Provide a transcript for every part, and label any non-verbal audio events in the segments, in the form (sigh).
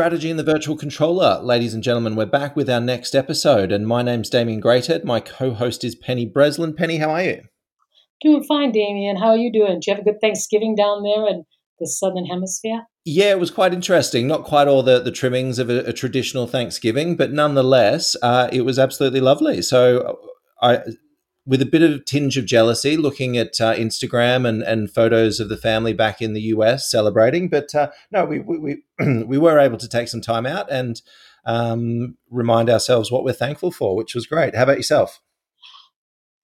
Strategy and the Virtual Controller. Ladies and gentlemen, we're back with our next episode, and my name's Damien Greathead. My co host is Penny Breslin. Penny, how are you? Doing fine, Damien. How are you doing? Did you have a good Thanksgiving down there in the Southern Hemisphere? Yeah, it was quite interesting. Not quite all the, the trimmings of a, a traditional Thanksgiving, but nonetheless, uh, it was absolutely lovely. So I with a bit of tinge of jealousy, looking at uh, Instagram and, and photos of the family back in the US celebrating. But uh, no, we we we, (clears throat) we, were able to take some time out and um, remind ourselves what we're thankful for, which was great. How about yourself?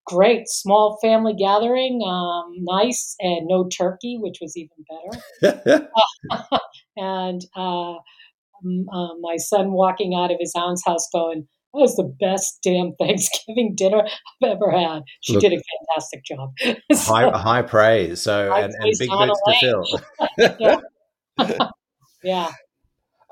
Great, small family gathering, um, nice, and no turkey, which was even better. (laughs) (laughs) and uh, uh, my son walking out of his aunt's house going, that was the best damn (laughs) Thanksgiving dinner I've ever had. She Look, did a fantastic job. (laughs) so, high, high praise. So high and, praise and big boots to fill. (laughs) yeah. yeah.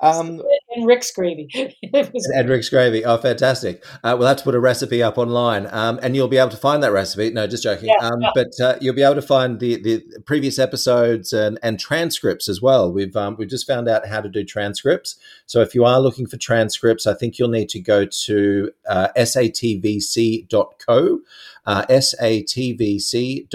Um, and Rick's gravy. (laughs) and Rick's gravy. Oh, fantastic. Uh, we'll have to put a recipe up online um, and you'll be able to find that recipe. No, just joking. Yeah, um, yeah. But uh, you'll be able to find the, the previous episodes and, and transcripts as well. We've, um, we've just found out how to do transcripts. So if you are looking for transcripts, I think you'll need to go to uh, satvc.co uh, satvc.co,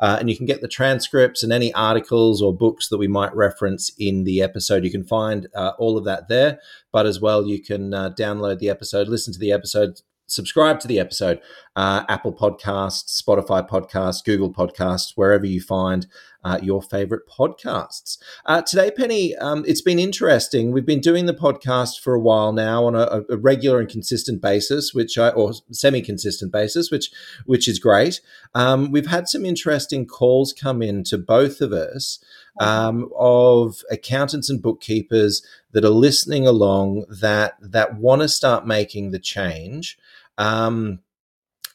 uh, and you can get the transcripts and any articles or books that we might reference in the episode. You can find uh, all of that there, but as well, you can uh, download the episode, listen to the episode, subscribe to the episode, uh, Apple Podcasts, Spotify Podcasts, Google Podcasts, wherever you find uh, your favorite podcasts. Uh, today, Penny, um, it's been interesting. We've been doing the podcast for a while now on a, a regular and consistent basis, which I, or semi-consistent basis, which which is great. Um, we've had some interesting calls come in to both of us. Um, of accountants and bookkeepers that are listening along that that want to start making the change. Um,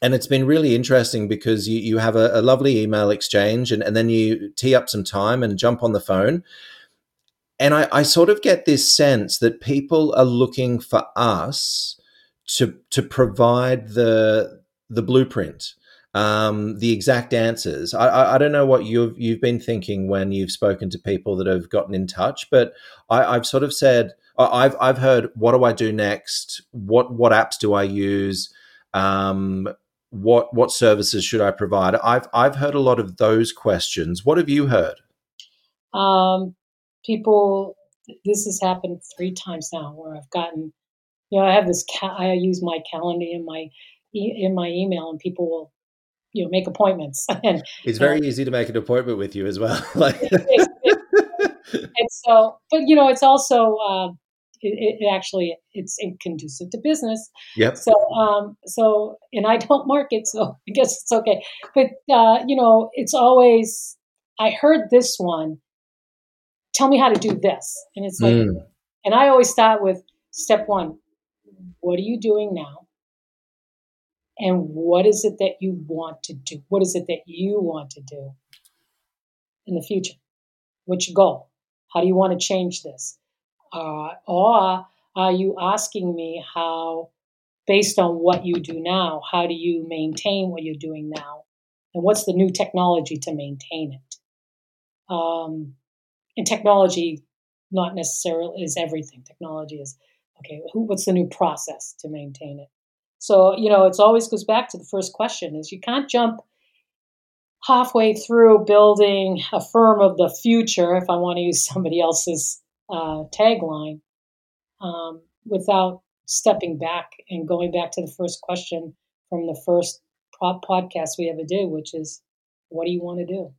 and it's been really interesting because you, you have a, a lovely email exchange and, and then you tee up some time and jump on the phone. And I, I sort of get this sense that people are looking for us to to provide the the blueprint, um, the exact answers. I, I, I, don't know what you've you've been thinking when you've spoken to people that have gotten in touch, but I, I've sort of said I've I've heard what do I do next? What what apps do I use? Um, what what services should I provide? I've I've heard a lot of those questions. What have you heard? Um, people, this has happened three times now where I've gotten, you know, I have this. Ca- I use my calendar in my in my email, and people will, you know, make appointments. (laughs) and it's very easy to make an appointment with you as well. (laughs) like, and so, but you know, it's also. Uh, it, it, actually it's conducive to business. Yep. So um so and I don't market, so (laughs) I guess it's okay. But uh, you know, it's always I heard this one. Tell me how to do this, and it's like, mm. and I always start with step one. What are you doing now? And what is it that you want to do? What is it that you want to do in the future? What's your goal? How do you want to change this? Uh, or are you asking me how, based on what you do now, how do you maintain what you're doing now? And what's the new technology to maintain it? Um, and technology, not necessarily is everything. Technology is okay. Who, what's the new process to maintain it? So you know, it always goes back to the first question: is you can't jump halfway through building a firm of the future. If I want to use somebody else's uh, tagline um, without stepping back and going back to the first question from the first podcast we ever did, which is, what do you want to do?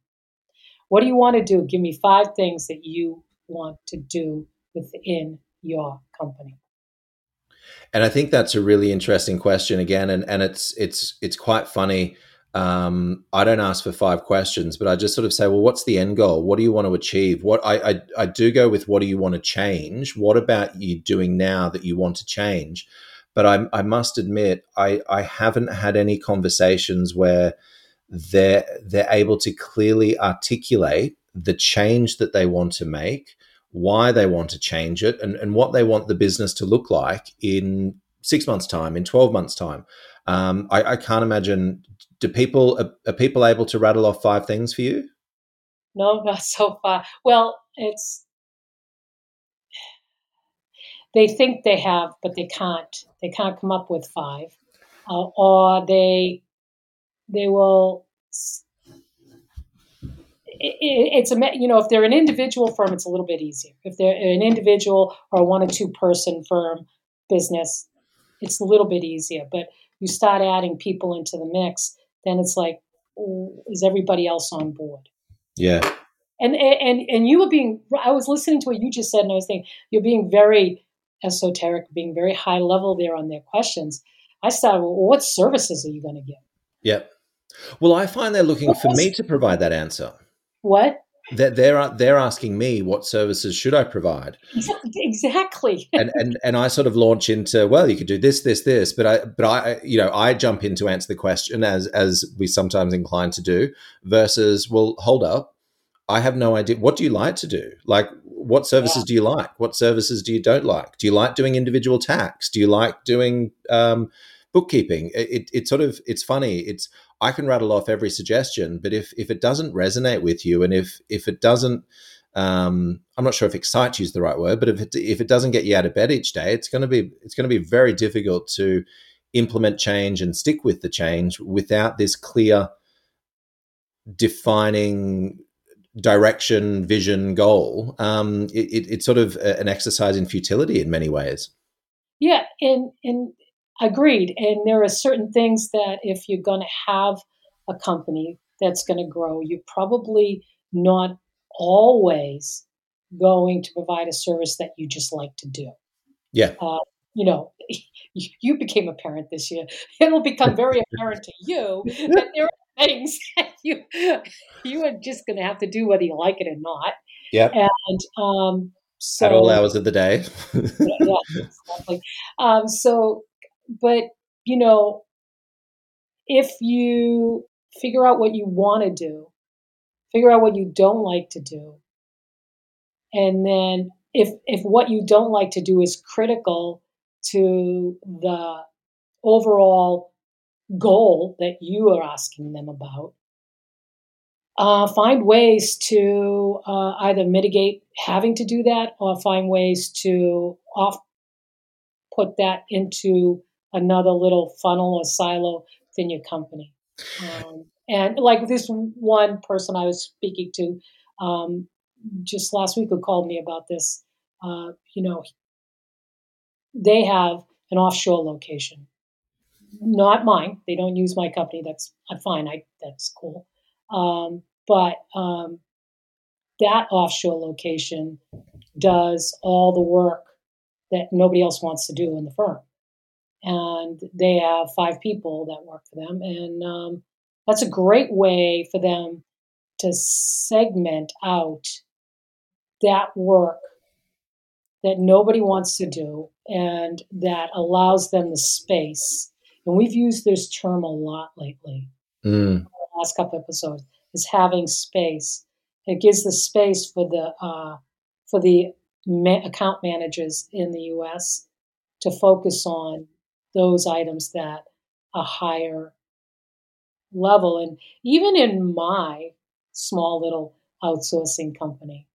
What do you want to do? Give me five things that you want to do within your company. And I think that's a really interesting question again, and and it's it's it's quite funny um, I don't ask for five questions, but I just sort of say, well, what's the end goal? What do you want to achieve? What I, I, I do go with what do you want to change? What about you doing now that you want to change? But I, I must admit, I, I haven't had any conversations where they're they're able to clearly articulate the change that they want to make, why they want to change it, and, and what they want the business to look like in six months' time, in 12 months' time. Um, I, I, can't imagine do people are, are people able to rattle off five things for you? No, (laughs) not so far. Well, it's they think they have, but they can't. They can't come up with five, uh, or they they will. It, it's a you know if they're an individual firm, it's a little bit easier. If they're an individual or a one or two person firm business, it's a little bit easier. But you start adding people into the mix, then it's like, is everybody else on board? Yeah. And and and you were being. I was listening to what you just said, and I was thinking you're being very esoteric, being very high level there on their questions. I started, well, what services are you going to give? Yep. Well, I find they're looking for me to provide that answer. What? They're, they're they're asking me what services should I provide. (laughs) Exactly. And, and and I sort of launch into well you could do this this this but I but I you know I jump in to answer the question as as we sometimes incline to do versus well hold up. I have no idea. What do you like to do? Like what services yeah. do you like? What services do you don't like? Do you like doing individual tax do you like doing um, bookkeeping? It, it, it sort of it's funny. It's I can rattle off every suggestion, but if if it doesn't resonate with you, and if if it doesn't, um, I'm not sure if excite you is the right word, but if it if it doesn't get you out of bed each day, it's going to be it's going to be very difficult to implement change and stick with the change without this clear defining direction, vision, goal. Um, it, it, it's sort of an exercise in futility in many ways. Yeah, and and Agreed. And there are certain things that if you're going to have a company that's going to grow, you're probably not always going to provide a service that you just like to do. Yeah. Uh, you know, (laughs) you became a parent this year. It'll become very (laughs) apparent to you that there are things (laughs) that you you are just going to have to do whether you like it or not. Yeah. And um, so, at all hours of the day. yeah, exactly. Um, so but you know, if you figure out what you want to do, figure out what you don't like to do, and then if if what you don't like to do is critical to the overall goal that you are asking them about, uh, find ways to uh, either mitigate having to do that or find ways to off put that into another little funnel or silo within your company. Um, and like this one person I was speaking to um, just last week who called me about this, uh, you know, they have an offshore location, not mine. They don't use my company. That's I'm fine. I that's cool. Um, but um, that offshore location does all the work that nobody else wants to do in the firm and they have five people that work for them. And um, that's a great way for them to segment out that work that nobody wants to do and that allows them the space. And we've used this term a lot lately, mm. last couple episodes, is having space. It gives the space for the uh, for the ma- account managers in the U.S. to focus on those items that a higher level. And even in my small little outsourcing company,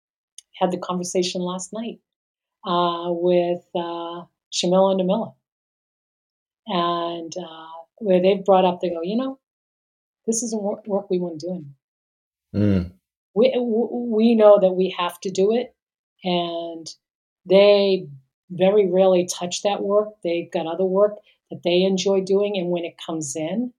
had the conversation last night uh, with uh, Shamila and Namila. And uh, where they've brought up, they go, you know, this isn't work, work we want to do anymore. Mm. We, we know that we have to do it. And they very rarely touch that work. They've got other work that they enjoy doing. And when it comes in,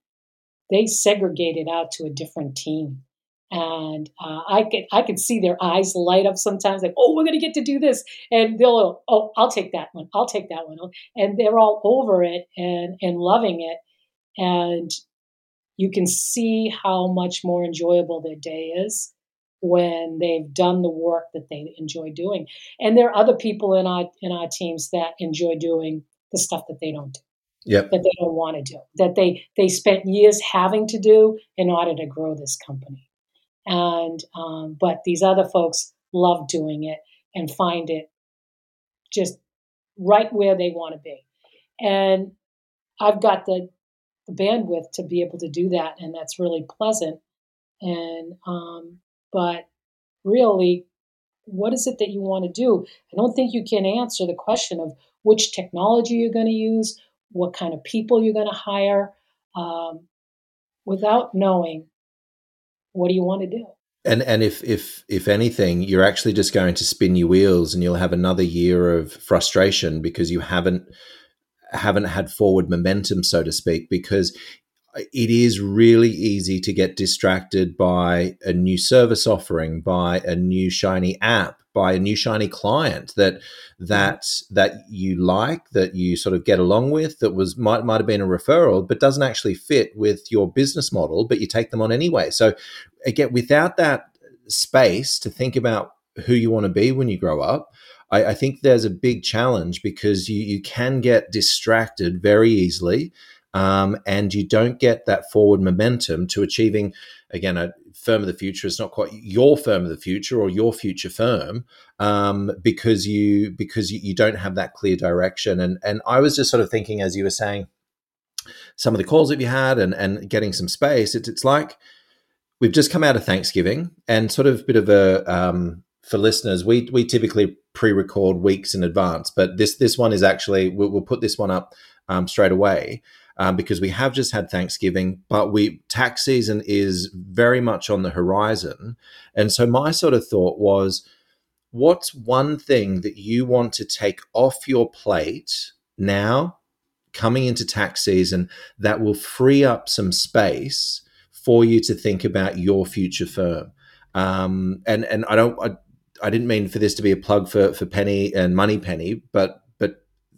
they segregate it out to a different team. And uh, I could I could see their eyes light up sometimes, like, oh, we're gonna get to do this, and they'll, oh, I'll take that one, I'll take that one, and they're all over it and and loving it, and you can see how much more enjoyable their day is when they've done the work that they enjoy doing. And there are other people in our in our teams that enjoy doing the stuff that they don't do. Yep. That they don't want to do. That they they spent years having to do in order to grow this company. And um, but these other folks love doing it and find it just right where they want to be. And I've got the, the bandwidth to be able to do that, and that's really pleasant. And um, but really what is it that you want to do? I don't think you can answer the question of which technology you're going to use, what kind of people you're going to hire, um, without knowing what do you want to do. And and if if if anything, you're actually just going to spin your wheels, and you'll have another year of frustration because you haven't haven't had forward momentum, so to speak. Because it is really easy to get distracted by a new service offering, by a new shiny app, by a new shiny client that mm-hmm. that that you like, that you sort of get along with, that was might might have been a referral, but doesn't actually fit with your business model, but you take them on anyway. So again, without that space to think about who you want to be when you grow up, I, I think there's a big challenge because you you can get distracted very easily um, and you don't get that forward momentum to achieving again a firm of the future. Is not quite your firm of the future or your future firm um, because you because you, you, don't have that clear direction. And and I was just sort of thinking as you were saying some of the calls that you had and and getting some space it's, it's like we've just come out of Thanksgiving and sort of a bit of a um, for listeners we we typically pre-record weeks in advance but this this one is actually we'll, we'll put this one up um, straight away um, because we have just had Thanksgiving, but we tax season is very much on the horizon. And so my sort of thought was, what's one thing that you want to take off your plate now, coming into tax season, that will free up some space for you to think about your future firm? Um, and and I don't. I, I didn't mean for this to be a plug for for Penny and Money Penny, but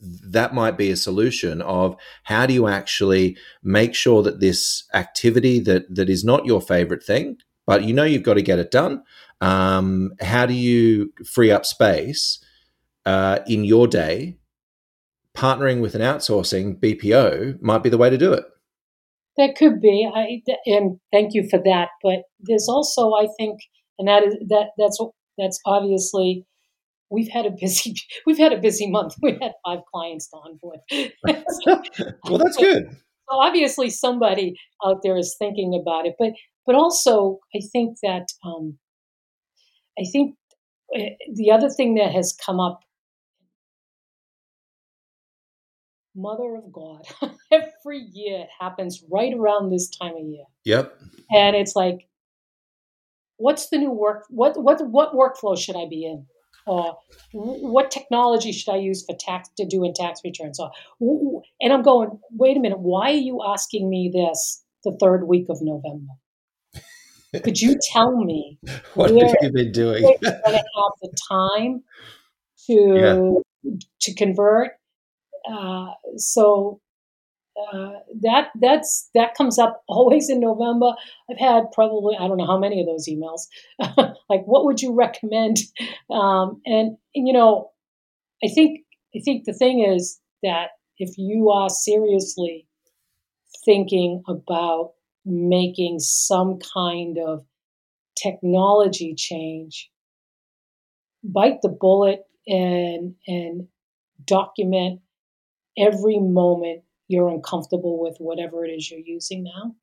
that might be a solution of how do you actually make sure that this activity that that is not your favorite thing but you know you've got to get it done um, how do you free up space uh, in your day? Partnering with an outsourcing bpo might be the way to do it. That could be. I, and thank you for that. But there's also i think and that is that that's that's obviously we've had a busy (laughs) we've had a busy month. (laughs) We had five clients to onboard. (laughs) well, that's good. So obviously, somebody out there is thinking about it, but but also, I think that um, I think eh, the other thing that has come up. Mother of God, every year it happens right around this time of year. Yep. And it's like, what's the new work? What what what workflow should I be in? Or what technology should I use for tax to do in tax returns? Or, and I'm going, wait a minute, why are you asking me this the third week of November? (laughs) Could you tell me what have you been doing? going to have the time to yeah. to convert. Uh, so uh, that that's that comes up (laughs) always in November. I've had probably I don't know how many of those emails. (laughs) like, what would you recommend? (laughs) Um, and, and you know, I think I think the thing is that if you are seriously thinking about making some kind of technology change, bite the bullet and and document every moment you're uncomfortable with whatever it is you're using now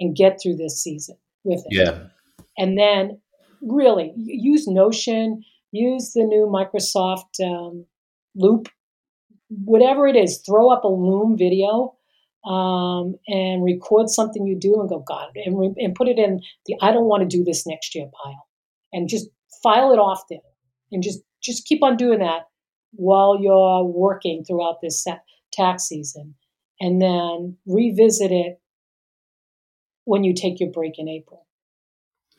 and get through this season with it. Yeah. And then really use Notion, use the new Microsoft um, Loop, whatever it is, throw up a Loom video um, and record something you do and go, God, and, re- and put it in the I don't want to do this next year pile. And just file it off there and just, just keep on doing that while you're working throughout this tax season and then revisit it when you take your break in April.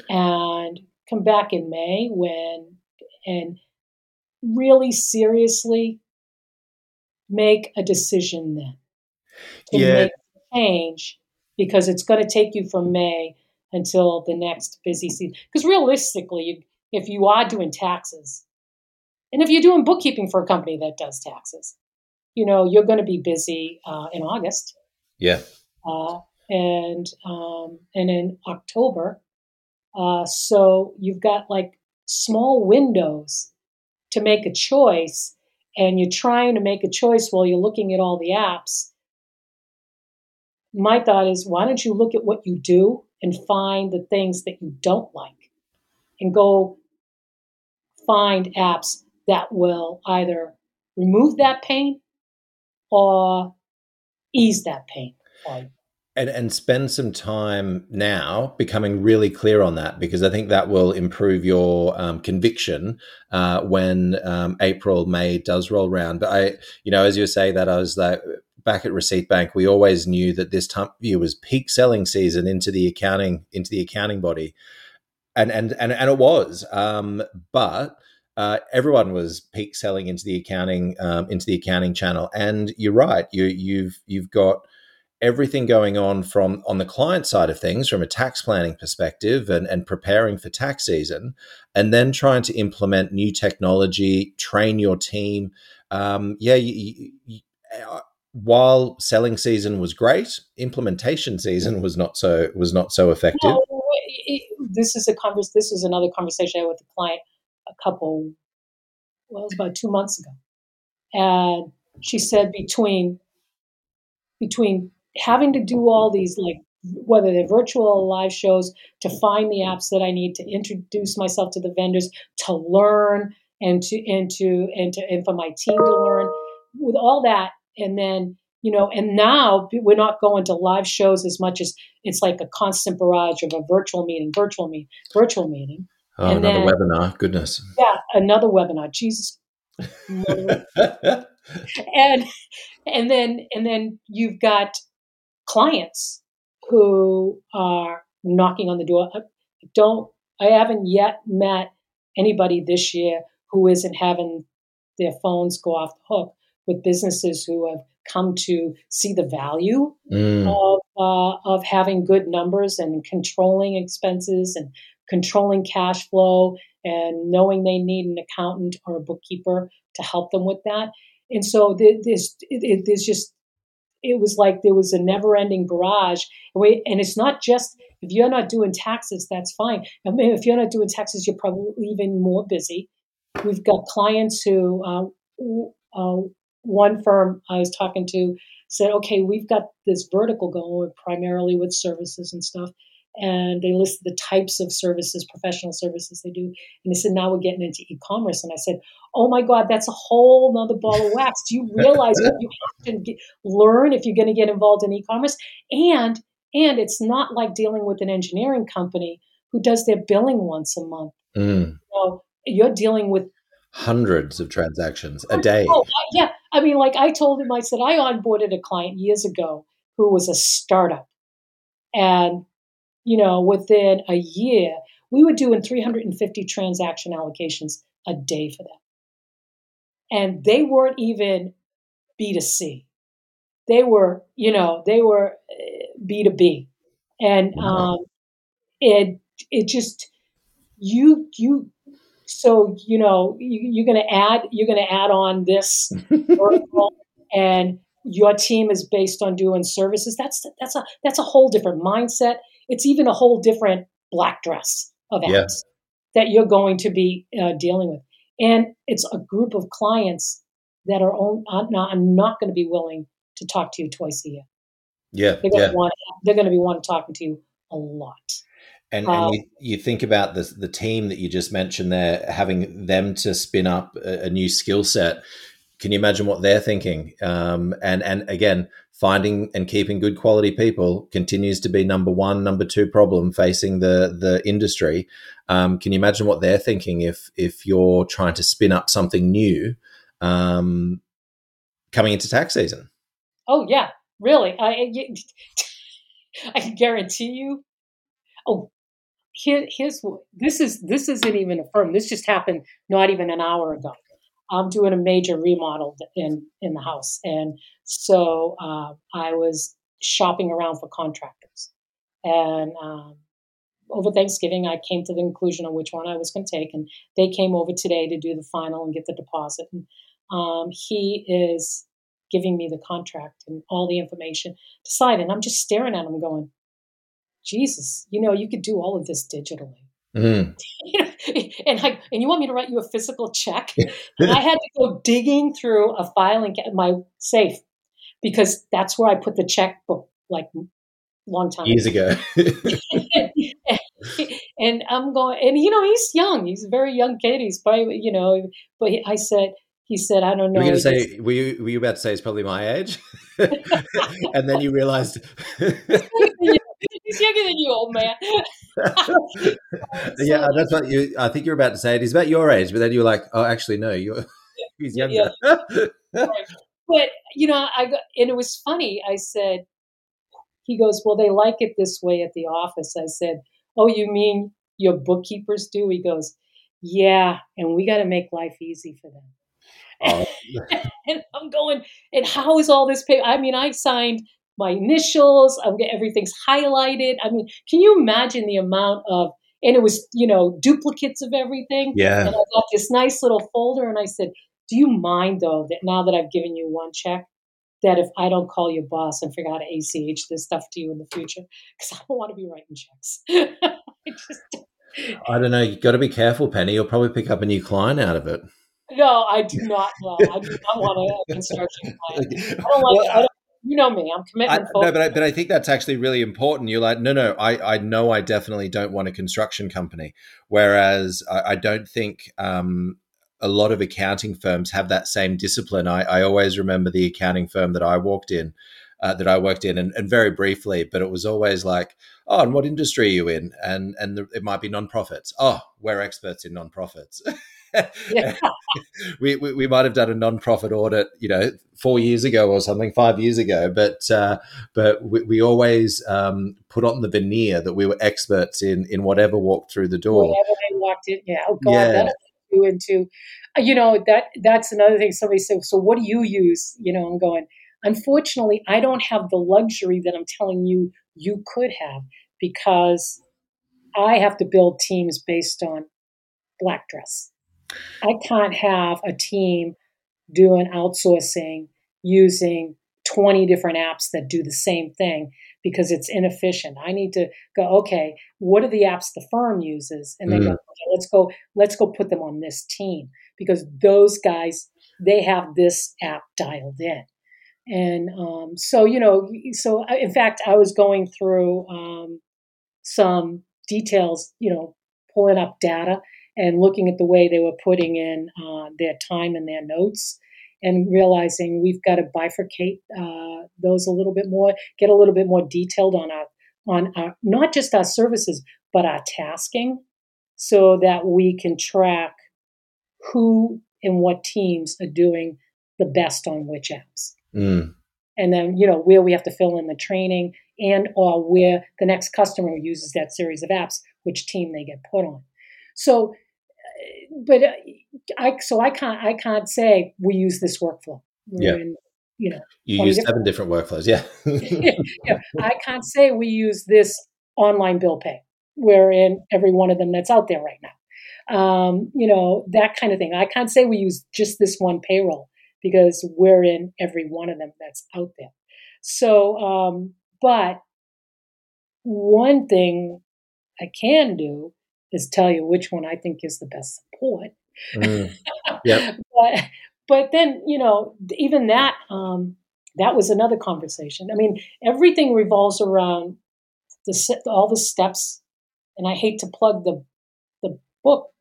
And come back in May when and really seriously make a decision then to yeah. make change because it's going to take you from May until the next busy season. Because realistically, if you are doing taxes, and if you're doing bookkeeping for a company that does taxes, you know, you're going to be busy uh, in August. Yeah. Uh, and um, and in October. Uh, so you've got like small windows to make a choice, and you're trying to make a choice while you're looking at all the apps. My thought is, why don't you look at what you do and find the things that you don't like, and go find apps that will either remove that pain or ease that pain. And, and spend some time now becoming really clear on that because I think that will improve your um, conviction uh, when um, April, May does roll around. But I, you know, as you say that, I was like, back at Receipt Bank, we always knew that this time year was peak selling season into the accounting into the accounting body, and and and and it was. Um, but uh, everyone was peak selling into the accounting um, into the accounting channel, and you're right. You you've you've got everything going on from on the client side of things from a tax planning perspective and, and preparing for tax season and then trying to implement new technology train your team um, yeah you, you, while selling season was great, implementation season was not so was not so effective. This is a convers. This is another conversation I had with a client a couple, well, it was about two months ago, and she said between between having to do all these like whether they're virtual or live shows to find the apps that I need to introduce myself to the vendors to learn and to and to and to and for my team to learn with all that and then you know and now we're not going to live shows as much as it's like a constant barrage of a virtual meeting virtual meeting virtual meeting oh and another then, webinar goodness. Yeah another webinar. Jesus. (laughs) And and then and then you've got clients who are knocking on the door. Don't i haven't yet met anybody this year who isn't having their phones go off the hook with businesses who have come to see the value mm. of, uh, of having good numbers and controlling expenses and controlling cash flow and knowing they need an accountant or a bookkeeper to help them with that. And so there's, there's just, it was like there was a never ending barrage. And it's not just, if you're not doing taxes, that's fine. I mean, if you're not doing taxes, you're probably even more busy. We've got clients who uh, uh, one firm I was talking to said, okay, we've got this vertical going primarily with services and stuff. And they listed the types of services, professional services they do. And they said, now we're getting into e commerce. And I said, oh my God, that's a whole nother ball of wax. Do you (laughs) realize what you have to get, learn if you're going to get involved in e commerce? And and it's not like dealing with an engineering company who does their billing once a month. Mm. Know, you're dealing with hundreds of transactions a day. Oh, yeah. I mean, like I told him, I said, I onboarded a client years ago who was a startup. And, you know, within a year, we were doing 350 transaction allocations a day for them. And they weren't even B2C. They were, you know, they were B2B. Eh, and um, it, it just, you, you, so you know you, are going to add you're going to add on this (laughs) and your team is based on doing services that's that's a that's a whole different mindset it's even a whole different black dress of apps yeah. that you're going to be uh, dealing with and it's a group of clients that are, on, are not, not going to be willing to talk to you twice a year yeah they're going yeah. to want they're going to be wanting talking to you a lot and, and you, you, think about the the team that you just mentioned there, having them to spin up a, a new skill set. Can you imagine what they're thinking? Um, and and again, finding and keeping good quality people continues to be number one, number two problem facing the the industry. Um, can you imagine what they're thinking if if you're trying to spin up something new um, coming into tax season? Oh yeah, really. I I (laughs) can guarantee you. Oh, here, here's this is this isn't even a firm. This just happened not even an hour ago. I'm doing a major remodel in in the house, and so uh, I was shopping around for contractors. And um, over Thanksgiving, I came to the conclusion on which one I was going to take, and they came over today to do the final and get the deposit. And um, he is giving me the contract and all the information sign, and I'm just staring at him, going, Jesus, you know, you could do all of this digitally. Mm. (laughs) and I, and you want me to write you a physical check? (laughs) and I had to go digging through a filing my safe because that's where I put the checkbook like long time years ago. (laughs) and, I'm going, and you know, he's young. He's a very young kid. He's probably, you know, but he, I said, he said, I don't know. Were you, say, were you, were you about to say he's probably my age? and then you realized. He's younger than you, old man. (laughs) yeah, that's what you, I think you're about to say it. He's about your age, but then you're like, oh, actually, no, you're, (laughs) he's younger. Yeah. (laughs) but, you know, I got, and it was funny. I said, he goes, well, they like it this way at the office. I said, oh, you mean your bookkeepers do? He goes, yeah, and we got to make life easy for them. Oh. and I'm going, and how is all this paper? I mean, I signed my initials. I'm everything's highlighted. I mean, can you imagine the amount of and it was you know duplicates of everything. Yeah. And I got this nice little folder, and I said, "Do you mind though that now that I've given you one check, that if I don't call your boss and figure out to ACH this stuff to you in the future, because I don't want to be writing checks." (laughs) I just. I don't know. You've got to be careful, Penny. You'll probably pick up a new client out of it. No, I do not. No, I do not want a construction client. I don't like. (laughs) Well, I don't, you know me. I'm commitment. I, no, but I, but I think that's actually really important. You're like, no, no. I I know I definitely don't want a construction company. Whereas I, I don't think um, a lot of accounting firms have that same discipline. I, I always remember the accounting firm that I walked in. Uh, that I worked in, and, and, very briefly, but it was always like, "Oh, and what industry are you in?" And and the, it might be nonprofits. Oh, we're experts in nonprofits. (laughs) (laughs) we, we, we might have done a non-profit audit, you know, four years ago or something, five years ago, but uh, but we, we always um, put on the veneer that we were experts in in whatever walked through the door. Whatever they walked in, yeah. Oh God, yeah. that you into, uh, you know, that that's another thing. Somebody said, "So what do you use?" You know, I'm going. Unfortunately, I don't have the luxury that I'm telling you you could have because I have to build teams based on black dress. I can't have a team doing outsourcing using 20 different apps that do the same thing because it's inefficient. I need to go, okay, what are the apps the firm uses? And then mm. go, okay, let's go, let's go put them on this team because those guys, they have this app dialed in. And um, so, you know, so I, in fact, I was going through um, some details, you know, pulling up data and looking at the way they were putting in uh, their time and their notes and realizing we've got to bifurcate uh, those a little bit more, get a little bit more detailed on our on our not just our services but our tasking, so that we can track who and what teams are doing the best on which apps. Mm. And then you know where we have to fill in the training and or where the next customer uses that series of apps, which team they get put on. So but uh, I so I can't I can't say we use this workflow. We're yeah. In, you know, you use seven different workflows. Yeah. (laughs) yeah. I can't say we use this online bill pay. We're in every one of them that's out there right now. Um, you know, that kind of thing. I can't say we use just this one payroll because we're in every one of them that's out there. So, um, but one thing I can do is tell you which one I think is the best support. Mm. (laughs) Yeah. but, but then, you know, even that, um, that was another conversation. I mean, everything revolves around the all the steps, and I hate to plug the the book.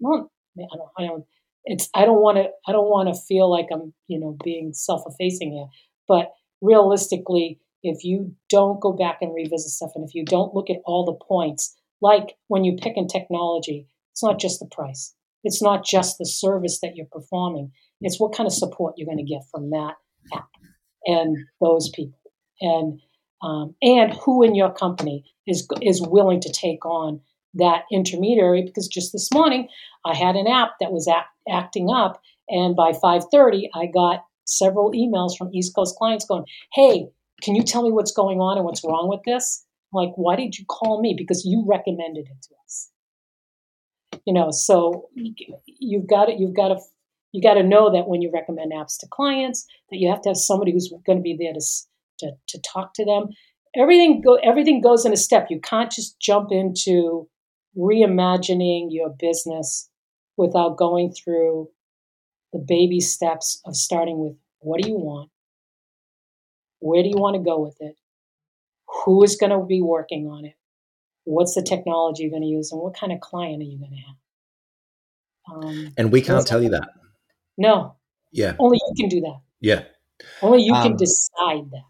Well, I don't, I don't. It's I don't want to. I don't want to feel like I'm, you know, being self-effacing here. But realistically, if you don't go back and revisit stuff, and if you don't look at all the points like when you pick in technology, it's not just the price. It's not just the service that you're performing. It's what kind of support you're going to get from that app and those people, and um, and who in your company is is willing to take on that intermediary. Because just this morning, I had an app that was act, acting up, and by 5:30, I got several emails from East Coast clients going, "Hey, can you tell me what's going on and what's wrong with this?" like, why did you call me? Because you recommended it to us. You know, so you've got to, you've got to, you got to know that when you recommend apps to clients, that you have to have somebody who's going to be there to, to, to talk to them. Everything go, everything goes in a step. You can't just jump into reimagining your business without going through the baby steps of starting with what do you want? Where do you want to go with it? who is going to be working on it, what's the technology you're going to use and what kind of client are you going to have? Um, and we can't tell you that. No. Yeah. Only you can do that. Yeah. Only you um, can decide that.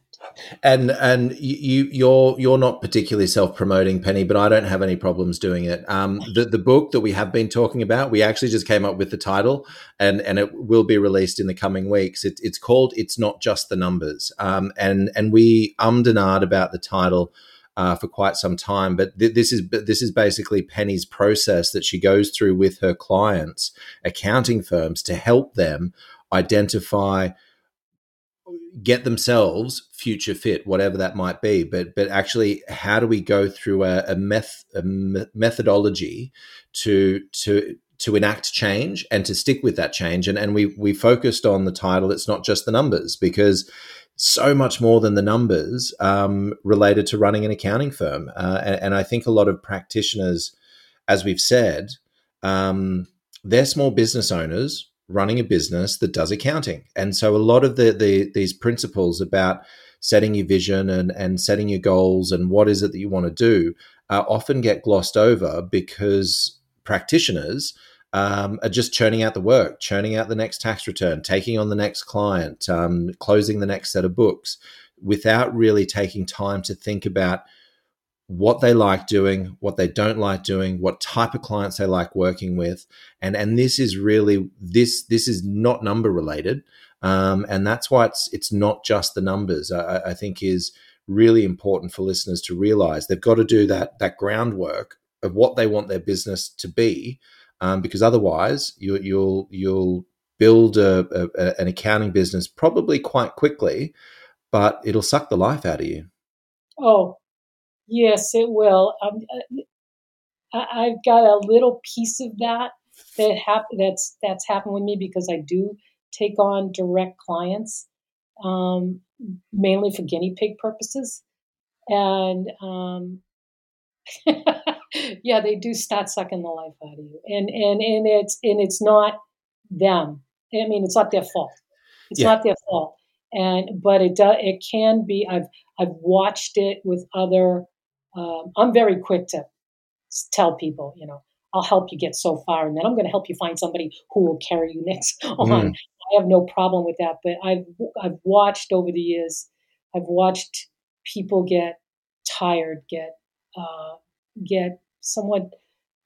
and and you you're you're not particularly self-promoting penny but i don't have any problems doing it. Um the, the book that we have been talking about we actually just came up with the title and and it will be released in the coming weeks. It, it's called it's not just the numbers. Um and and we ummed and ahed about the title uh, for quite some time. But th- this is this is basically Penny's process that she goes through with her clients, accounting firms, to help them identify get themselves future fit, whatever that might be. But but actually, how do we go through a, a, meth, a methodology to to to enact change and to stick with that change? And and we we focused on the title. It's not just the numbers because so much more than the numbers um, related to running an accounting firm. Uh, and, and, I think a lot of practitioners, as we've said, um, they're small business owners running a business that does accounting. And so a lot of the, the these principles about setting your vision and, and setting your goals and what is it that you want to do uh, often get glossed over because practitioners um, are just churning out the work, churning out the next tax return, taking on the next client, um, closing the next set of books without really taking time to think about what they like doing, what they don't like doing, what type of clients they like working with, and and this is really this this is not number related, um, and that's why it's it's not just the numbers. I, I think is really important for listeners to realize they've got to do that that groundwork of what they want their business to be, um, because otherwise you, you'll you'll build a, a, an accounting business probably quite quickly, but it'll suck the life out of you. Oh, Yes, it will. Um, uh, I, have got a little piece of that that hap- that's that's happened with me because I do take on direct clients, um, mainly for guinea pig purposes, and um, (laughs) yeah, they do start sucking the life out of you, and and and it's and it's not them. I mean, it's not their fault. It's yeah. not their fault, and but it does. It can be. I've I've watched it with other um, I'm very quick to tell people, you know, I'll help you get so far, and then I'm going to help you find somebody who will carry you (laughs) next on. Mm. I have no problem with that, but I've I've watched over the years, I've watched people get tired, get uh, get somewhat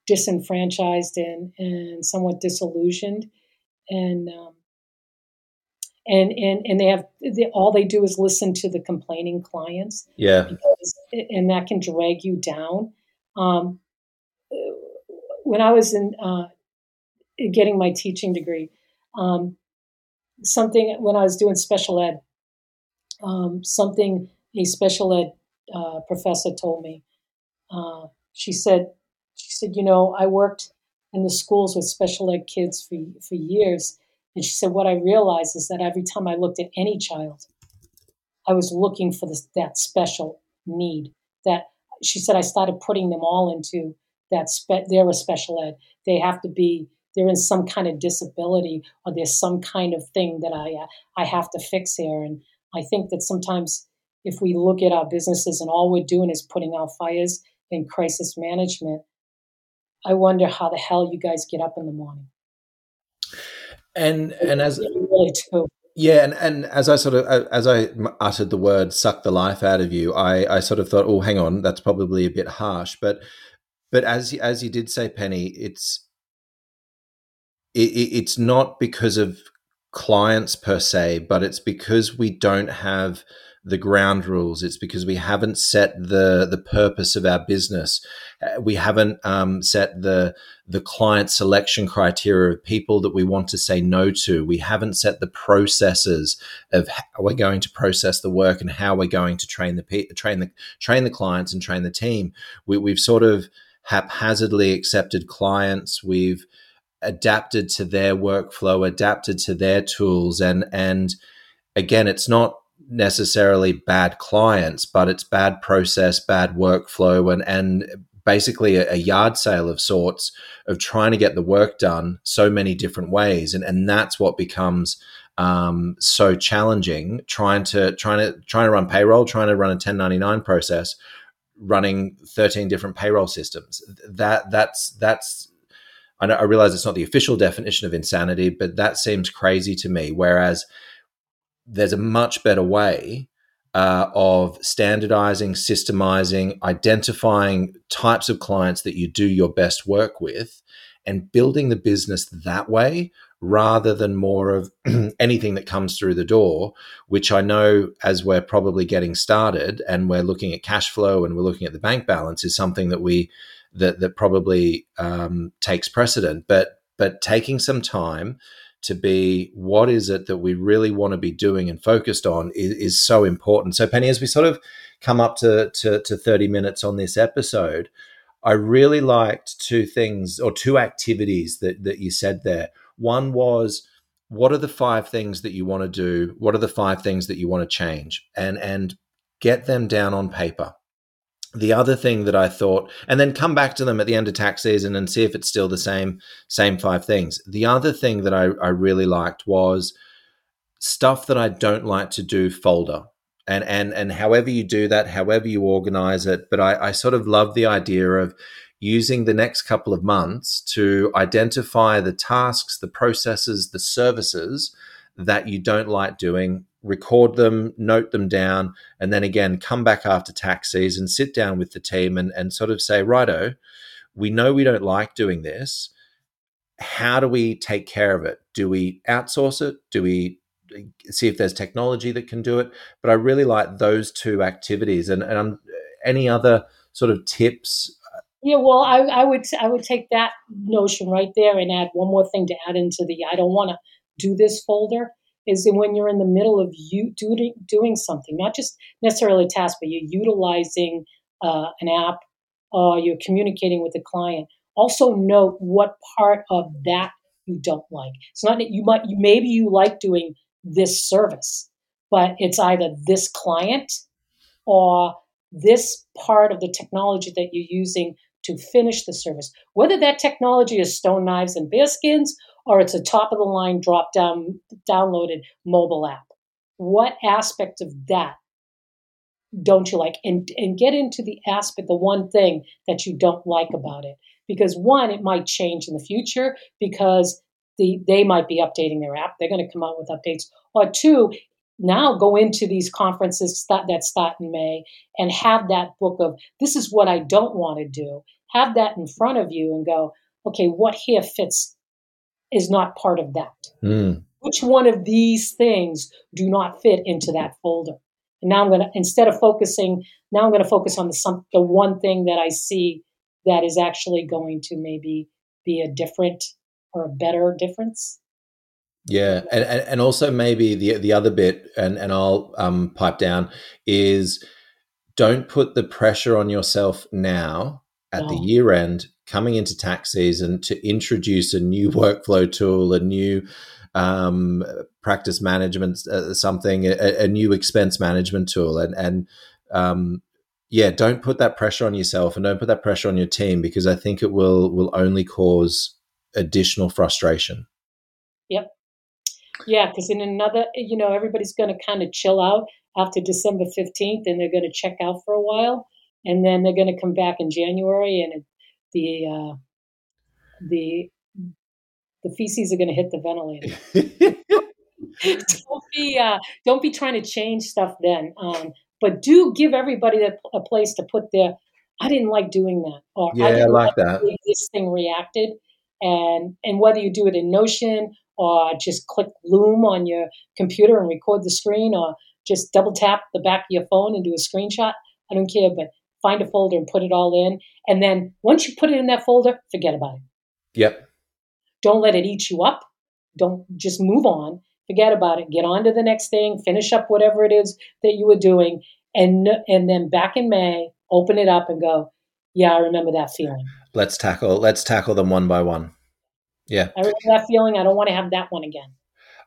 disenfranchised and and somewhat disillusioned, and um, and and and they have they, all they do is listen to the complaining clients. Yeah, because, and that can drag you down. Um, when I was in uh, getting my teaching degree, um, something when I was doing special ed, um, something a special ed uh, professor told me. Uh, she said, she said, you know, I worked in the schools with special ed kids for for years and she said, What I realized is that every time I looked at any child, I was looking for this, that special need. That she said, I started putting them all into that, spe- they're a special ed. They have to be, they're in some kind of disability or there's some kind of thing that I, I have to fix here. And I think that sometimes if we look at our businesses and all we're doing is putting out fires in crisis management, I wonder how the hell you guys get up in the morning. And and as yeah, and, and as I sort of as I uttered the word "suck the life out of you," I I sort of thought, oh, hang on, that's probably a bit harsh, but but as as you did say, Penny, it's it, it's not because of clients per se, but it's because we don't have the ground rules. It's because we haven't set the the purpose of our business. Uh, we haven't um, set the the client selection criteria of people that we want to say no to. We haven't set the processes of how we're going to process the work and how we're going to train the train the train the clients and train the team. We, we've sort of haphazardly accepted clients. We've adapted to their workflow, adapted to their tools, and and again, it's not necessarily bad clients, but it's bad process, bad workflow, and and basically a, a, yard sale of sorts of trying to get the work done so many different ways, and and that's what becomes um, so challenging. Trying to trying to trying to run payroll, trying to run a 1099 process running 13 different payroll systems. That that's that's I, I realize it's not the official definition of insanity, but that seems crazy to me. Whereas there's a much better way uh, of standardizing, systemizing, identifying types of clients that you do your best work with, and building the business that way rather than more of (clears throat) anything that comes through the door, which I know as we're probably getting started and we're looking at cash flow and we're looking at the bank balance is something that we that that probably um, takes precedent. But but taking some time to be what is it that we really want to be doing and focused on is, is so important. So Penny, as we sort of come up to, to, to 30 minutes on this episode, I really liked two things or two activities that, that you said there. One was what are the five things that you want to do? What are the five things that you want to change? And and get them down on paper the other thing that I thought, and then come back to them at the end of tax season and see if it's still the same same five things. The other thing that I, I really liked was stuff that I don't like to do folder. And and and however you do that, however you organize it, but I, I sort of love the idea of using the next couple of months to identify the tasks, the processes, the services that you don't like doing record them, note them down, and then again come back after tax season, sit down with the team and, and sort of say, righto, we know we don't like doing this. How do we take care of it? Do we outsource it? Do we see if there's technology that can do it? But I really like those two activities. And, and I'm, any other sort of tips? Yeah, well, I, I would I would take that notion right there and add one more thing to add into the I don't want to do this folder is when you're in the middle of you doing doing something, not just necessarily a task, but you're utilizing uh, an app or you're communicating with a client. Also note what part of that you don't like. It's not that you might maybe you like doing this service, but it's either this client or this part of the technology that you're using to finish the service. Whether that technology is stone knives and bearskins or it's a top of the line drop down downloaded mobile app. What aspect of that don't you like? And and get into the aspect, the one thing that you don't like about it. Because one, it might change in the future because the they might be updating their app. They're going to come out with updates. Or two, now go into these conferences that start in May and have that book of this is what I don't want to do. Have that in front of you and go, okay, what here fits is not part of that. Mm. Which one of these things do not fit into that folder? And now I'm going to instead of focusing, now I'm going to focus on the some the one thing that I see that is actually going to maybe be a different or a better difference. Yeah, and, and also maybe the the other bit, and and I'll um, pipe down is don't put the pressure on yourself now at no. the year end coming into tax season to introduce a new workflow tool, a new um, practice management uh, something, a, a, new expense management tool, and and um, yeah, don't put that pressure on yourself and don't put that pressure on your team because I think it will will only cause additional frustration. Yep. Yeah, because in another, you know, everybody's going to kind of chill out after December 15th and they're going to check out for a while. And then they're going to come back in January and the uh, the the feces are going to hit the ventilator. (laughs) don't be uh, don't be trying to change stuff then, um, but do give everybody a, a, place to put their. I didn't like doing that, or yeah, I, I like, like that. This thing reacted, and and whether you do it in Notion or just click Loom on your computer and record the screen, or just double tap the back of your phone and do a screenshot. I don't care, but find a folder and put it all in. And then once you put it in that folder, forget about it. Yep. Don't let it eat you up. Don't just move on. Forget about it. Get on to the next thing. Finish up whatever it is that you were doing, and and then back in May, open it up and go. Yeah, I remember that feeling. Let's tackle. Let's tackle them one by one. Yeah, I remember that feeling. I don't want to have that one again.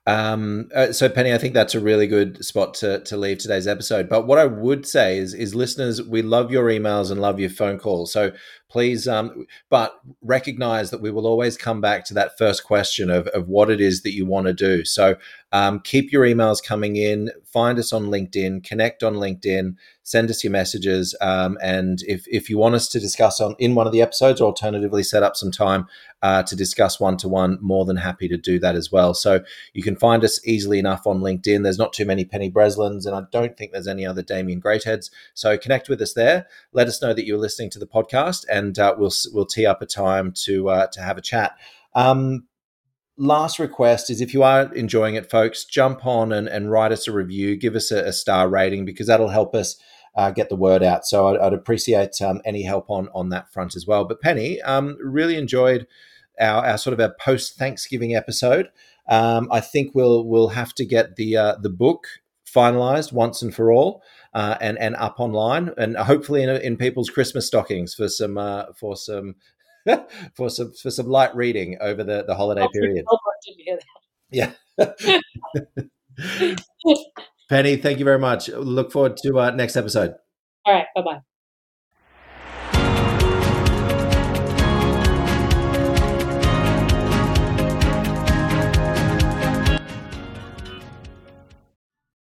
Um, uh, so Penny, I think that's a really good spot to, to leave today's episode. But what I would say is, is listeners, we love your emails and love your phone calls. So please um, but recognize that we will always come back to that first question of, of what it is that you want to do. So um, keep your emails coming in find us on linkedin connect on linkedin send us your messages um, and if, if you want us to discuss on in one of the episodes or alternatively set up some time uh, to discuss one-to-one more than happy to do that as well. So you can find us easily enough on linkedin. There's not too many penny breslins and i don't think there's any other damien greatheads. So connect with us there. Let us know that you're listening to the podcast and uh, we'll we'll tee up a time to uh, to have a chat um, last request is if you are enjoying it, folks, jump on and, and write us a review, give us a, a star rating because that'll help us uh, get the word out. So I'd, I'd appreciate um, any help on on that front as well. But Penny, um, really enjoyed our, our sort of our post Thanksgiving episode. Um, I think we'll we'll have to get the uh, the book finalized once and for all. Uh, and and up online, and hopefully in, in people's Christmas stockings for some uh, for some (laughs) for some for some light reading over the, the holiday period. Yeah. (laughs) Penny, thank you very much. Look forward to uh, next episode. All right. Bye bye.